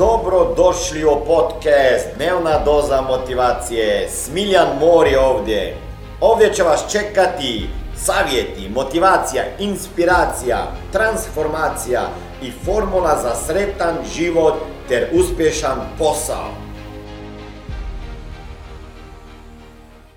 Dobro došli u podcast Dnevna doza motivacije. Smiljan Mor je ovdje. Ovdje će vas čekati savjeti, motivacija, inspiracija, transformacija i formula za sretan život ter uspješan posao.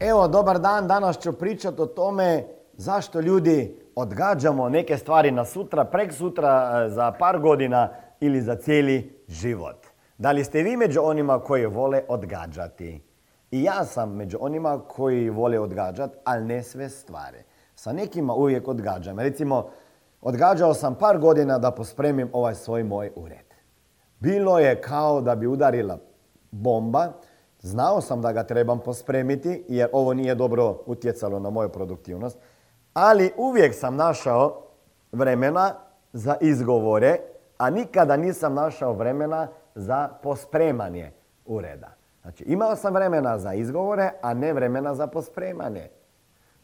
Evo, dobar dan. Danas ću pričati o tome zašto ljudi odgađamo neke stvari na sutra, prek sutra, e, za par godina ili za cijeli život. Da li ste vi među onima koji vole odgađati? I ja sam među onima koji vole odgađati, ali ne sve stvari. Sa nekima uvijek odgađam. Recimo, odgađao sam par godina da pospremim ovaj svoj moj ured. Bilo je kao da bi udarila bomba. Znao sam da ga trebam pospremiti jer ovo nije dobro utjecalo na moju produktivnost. Ali uvijek sam našao vremena za izgovore, a nikada nisam našao vremena za pospremanje ureda. Znači, imao sam vremena za izgovore, a ne vremena za pospremanje.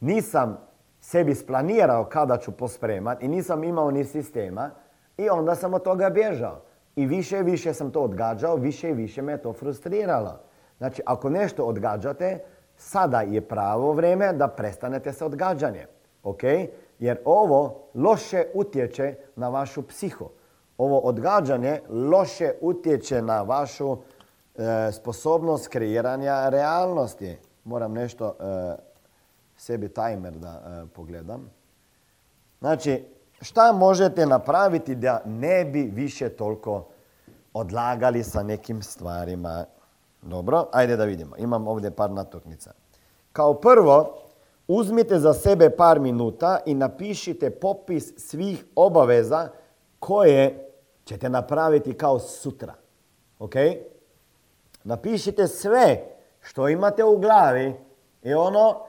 Nisam sebi splanirao kada ću pospremati i nisam imao ni sistema i onda sam od toga bježao. I više i više sam to odgađao, više i više me to frustriralo. Znači, ako nešto odgađate, sada je pravo vrijeme da prestanete sa odgađanjem. Ok? Jer ovo loše utječe na vašu psihu. Ovo odgađanje loše utječe na vašu e, sposobnost kreiranja realnosti. Moram nešto e, sebi timer da e, pogledam. Znači, šta možete napraviti da ne bi više toliko odlagali sa nekim stvarima? Dobro, ajde da vidimo. Imam ovdje par natuknica. Kao prvo, uzmite za sebe par minuta i napišite popis svih obaveza koje ćete napraviti kao sutra. Ok? Napišite sve što imate u glavi i ono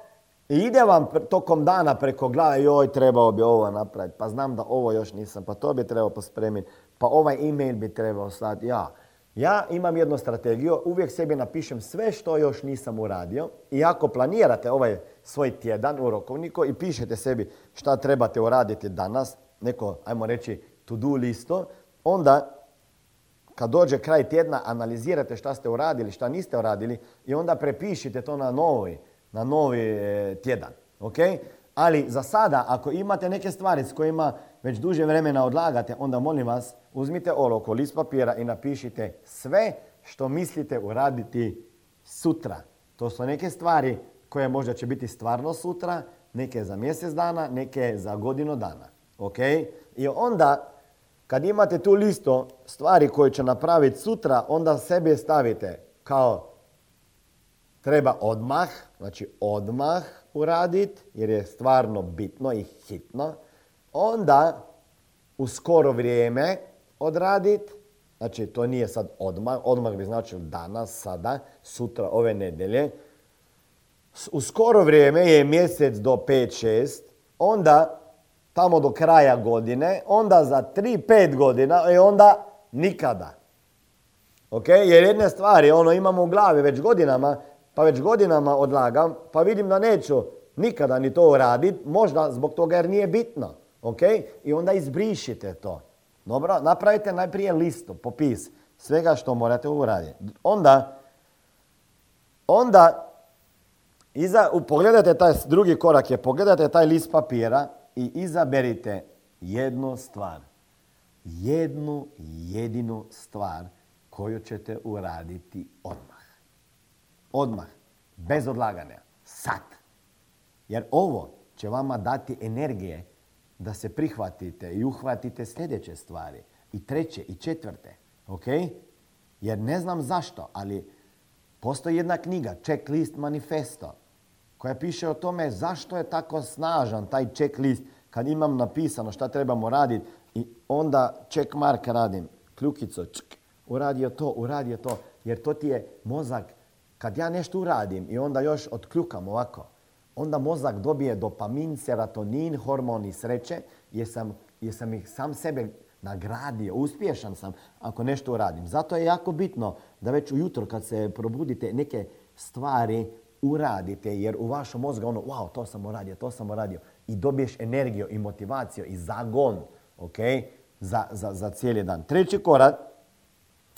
ide vam tokom dana preko glave, joj, trebao bi ovo napraviti, pa znam da ovo još nisam, pa to bi trebao pospremiti, pa ovaj e-mail bi trebao slati, ja. Ja imam jednu strategiju, uvijek sebi napišem sve što još nisam uradio i ako planirate ovaj svoj tjedan u rokovniku i pišete sebi šta trebate uraditi danas, neko, ajmo reći, to-do listo, onda kad dođe kraj tjedna analizirate šta ste uradili, šta niste uradili i onda prepišite to na novi, na novi e, tjedan. ok? Ali za sada, ako imate neke stvari s kojima već duže vremena odlagate, onda molim vas, uzmite olovku, list papira i napišite sve što mislite uraditi sutra. To su neke stvari koje možda će biti stvarno sutra, neke za mjesec dana, neke za godinu dana. Ok? I onda kad imate tu listu stvari koje će napraviti sutra, onda sebe stavite kao treba odmah, znači odmah uraditi jer je stvarno bitno i hitno. Onda u skoro vrijeme odraditi, znači to nije sad odmah, odmah bi značilo danas, sada, sutra, ove nedelje. U skoro vrijeme je mjesec do 5-6, onda tamo do kraja godine, onda za 3-5 godina i onda nikada. Ok? Jer jedne stvari ono imamo u glavi već godinama, pa već godinama odlagam, pa vidim da neću nikada ni to uraditi, možda zbog toga jer nije bitno. Ok? I onda izbrišite to. Dobro, napravite najprije listu, popis svega što morate uraditi. Onda, onda iza, pogledajte taj drugi korak je, pogledajte taj list papira i izaberite jednu stvar. Jednu jedinu stvar koju ćete uraditi odmah. Odmah. Bez odlaganja. Sad. Jer ovo će vama dati energije da se prihvatite i uhvatite sljedeće stvari. I treće i četvrte. Ok? Jer ne znam zašto, ali postoji jedna knjiga, Checklist Manifesto koja piše o tome zašto je tako snažan taj checklist kad imam napisano šta trebamo raditi i onda check mark radim, kljukico, čk, uradio to, uradio to, jer to ti je mozak, kad ja nešto uradim i onda još odkljukam ovako, onda mozak dobije dopamin, serotonin, hormoni sreće, jer sam, jer sam ih sam sebe nagradio, uspješan sam ako nešto uradim. Zato je jako bitno da već ujutro kad se probudite neke stvari uradite jer u vašom mozgu ono, wow, to sam uradio, to sam uradio. I dobiješ energiju i motivaciju i zagon, ok, za, za, za cijeli dan. Treći korak,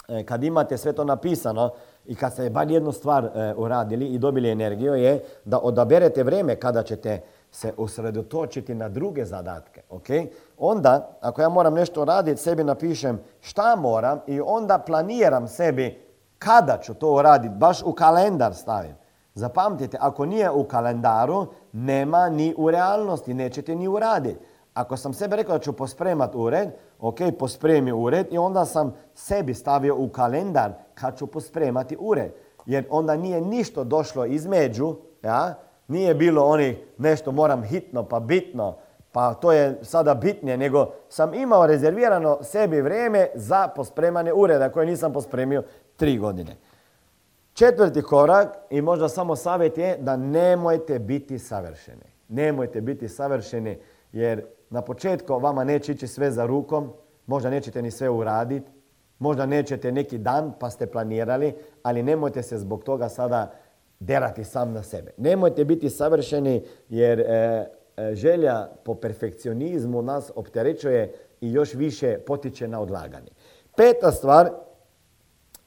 e, kad imate sve to napisano i kad ste bar jednu stvar e, uradili i dobili energiju je da odaberete vrijeme kada ćete se usredotočiti na druge zadatke. Okay? Onda, ako ja moram nešto raditi, sebi napišem šta moram i onda planiram sebi kada ću to uraditi, baš u kalendar stavim. Zapamtite, ako nije u kalendaru, nema ni u realnosti, nećete ni uraditi. Ako sam sebi rekao da ću pospremat ured, ok, pospremi ured i onda sam sebi stavio u kalendar kad ću pospremati ured. Jer onda nije ništa došlo između, ja, nije bilo oni nešto moram hitno pa bitno, pa to je sada bitnije, nego sam imao rezervirano sebi vrijeme za pospremanje ureda koje nisam pospremio tri godine. Četvrti korak i možda samo savjet je da nemojte biti savršeni. Nemojte biti savršeni jer na početku vama neće ići sve za rukom, možda nećete ni sve uraditi, možda nećete neki dan pa ste planirali, ali nemojte se zbog toga sada derati sam na sebe. Nemojte biti savršeni jer e, e, želja po perfekcionizmu nas opterećuje i još više potiče na odlaganje. Peta stvar,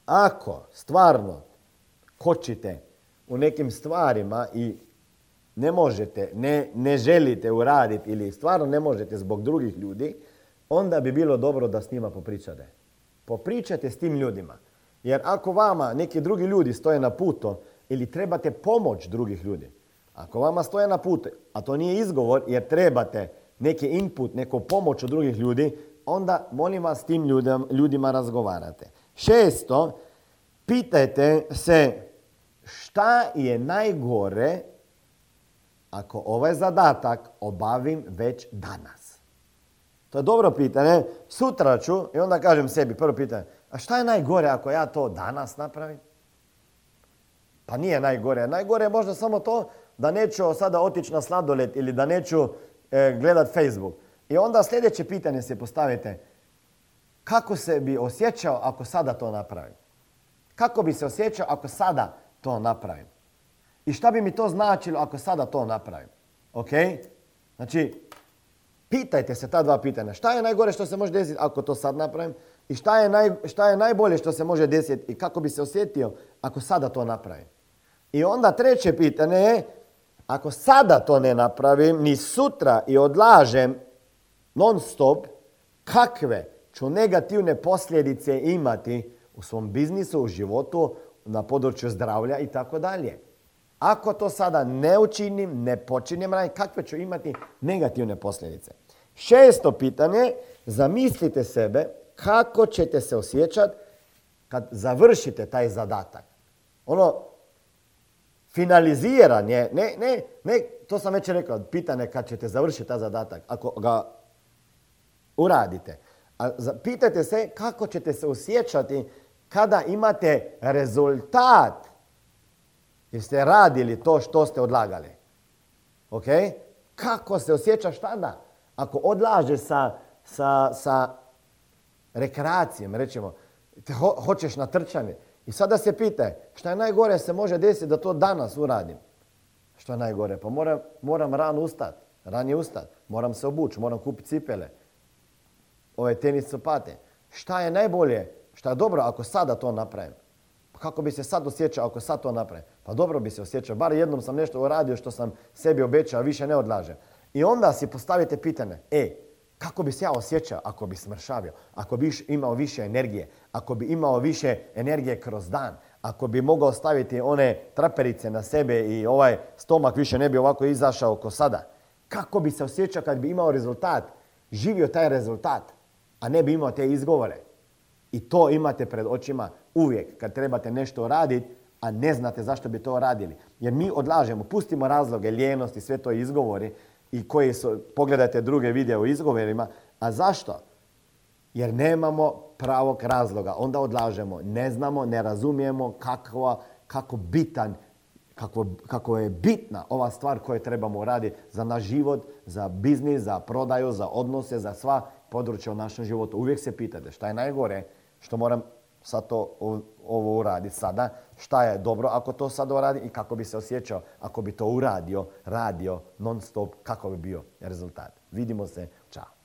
ako stvarno hoćete u nekim stvarima i ne možete, ne, ne želite uraditi ili stvarno ne možete zbog drugih ljudi, onda bi bilo dobro da s njima popričate. Popričate s tim ljudima. Jer ako vama neki drugi ljudi stoje na putu ili trebate pomoć drugih ljudi, ako vama stoje na putu, a to nije izgovor jer trebate neki input, neku pomoć od drugih ljudi, onda molim vas s tim ljudima razgovarate. Šesto, pitajte se šta je najgore ako ovaj zadatak obavim već danas? To je dobro pitanje. Sutra ću i onda kažem sebi prvo pitanje, a šta je najgore ako ja to danas napravim? Pa nije najgore. Najgore je možda samo to da neću sada otići na sladoled ili da neću e, gledat Facebook. I onda sljedeće pitanje se postavite. Kako se bi osjećao ako sada to napravim? Kako bi se osjećao ako sada to napravim? I šta bi mi to značilo ako sada to napravim? Ok? Znači, pitajte se ta dva pitanja. Šta je najgore što se može desiti ako to sad napravim? I šta je, naj, šta je najbolje što se može desiti i kako bi se osjetio ako sada to napravim? I onda treće pitanje je, ako sada to ne napravim, ni sutra i odlažem non stop, kakve ću negativne posljedice imati u svom biznisu, u životu, na području zdravlja i tako dalje. Ako to sada ne učinim, ne počinjem raditi, kakve ću imati negativne posljedice? Šesto pitanje, zamislite sebe kako ćete se osjećati kad završite taj zadatak. Ono, finaliziranje, ne, ne, ne, to sam već rekao, pitanje kad ćete završiti taj zadatak, ako ga uradite. A pitajte se kako ćete se osjećati kada imate rezultat Jeste radili to što ste odlagali? Ok? Kako se osjećaš tada? Ako odlaže sa, sa, sa rekreacijom, rećemo, te hoćeš na trčanje. I sada se pita, šta je najgore se može desiti da to danas uradim? Što je najgore? Pa moram, moram rano ustati, ranije ustati, moram se obući, moram kupiti cipele, ove tenis copate. Šta je najbolje, šta je dobro ako sada to napravim? Pa kako bi se sad osjećao ako sad to napravim? Pa dobro bi se osjećao. Bar jednom sam nešto uradio što sam sebi obećao, više ne odlažem. I onda si postavite pitanje, e, kako bi se ja osjećao ako bi smršavio, ako bi imao više energije, ako bi imao više energije kroz dan, ako bi mogao staviti one traperice na sebe i ovaj stomak više ne bi ovako izašao ko sada. Kako bi se osjećao kad bi imao rezultat, živio taj rezultat, a ne bi imao te izgovore. I to imate pred očima uvijek kad trebate nešto raditi, a ne znate zašto bi to radili. Jer mi odlažemo, pustimo razloge, lijenosti, sve to izgovori i koji su, pogledajte druge videe o izgovorima, a zašto? Jer nemamo pravog razloga. Onda odlažemo. Ne znamo, ne razumijemo kakva, kako bitan, kako, kako je bitna ova stvar koju trebamo raditi za naš život, za biznis, za prodaju, za odnose, za sva područja u našem životu. Uvijek se pitate šta je najgore što moram sad to ovo uradi sada, šta je dobro ako to sad uradi i kako bi se osjećao ako bi to uradio, radio non stop, kako bi bio rezultat. Vidimo se, čao.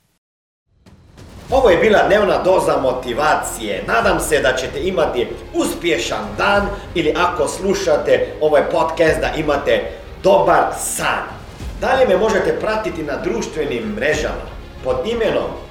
Ovo je bila dnevna doza motivacije. Nadam se da ćete imati uspješan dan ili ako slušate ovaj podcast da imate dobar san. Dalje me možete pratiti na društvenim mrežama pod imenom